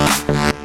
Música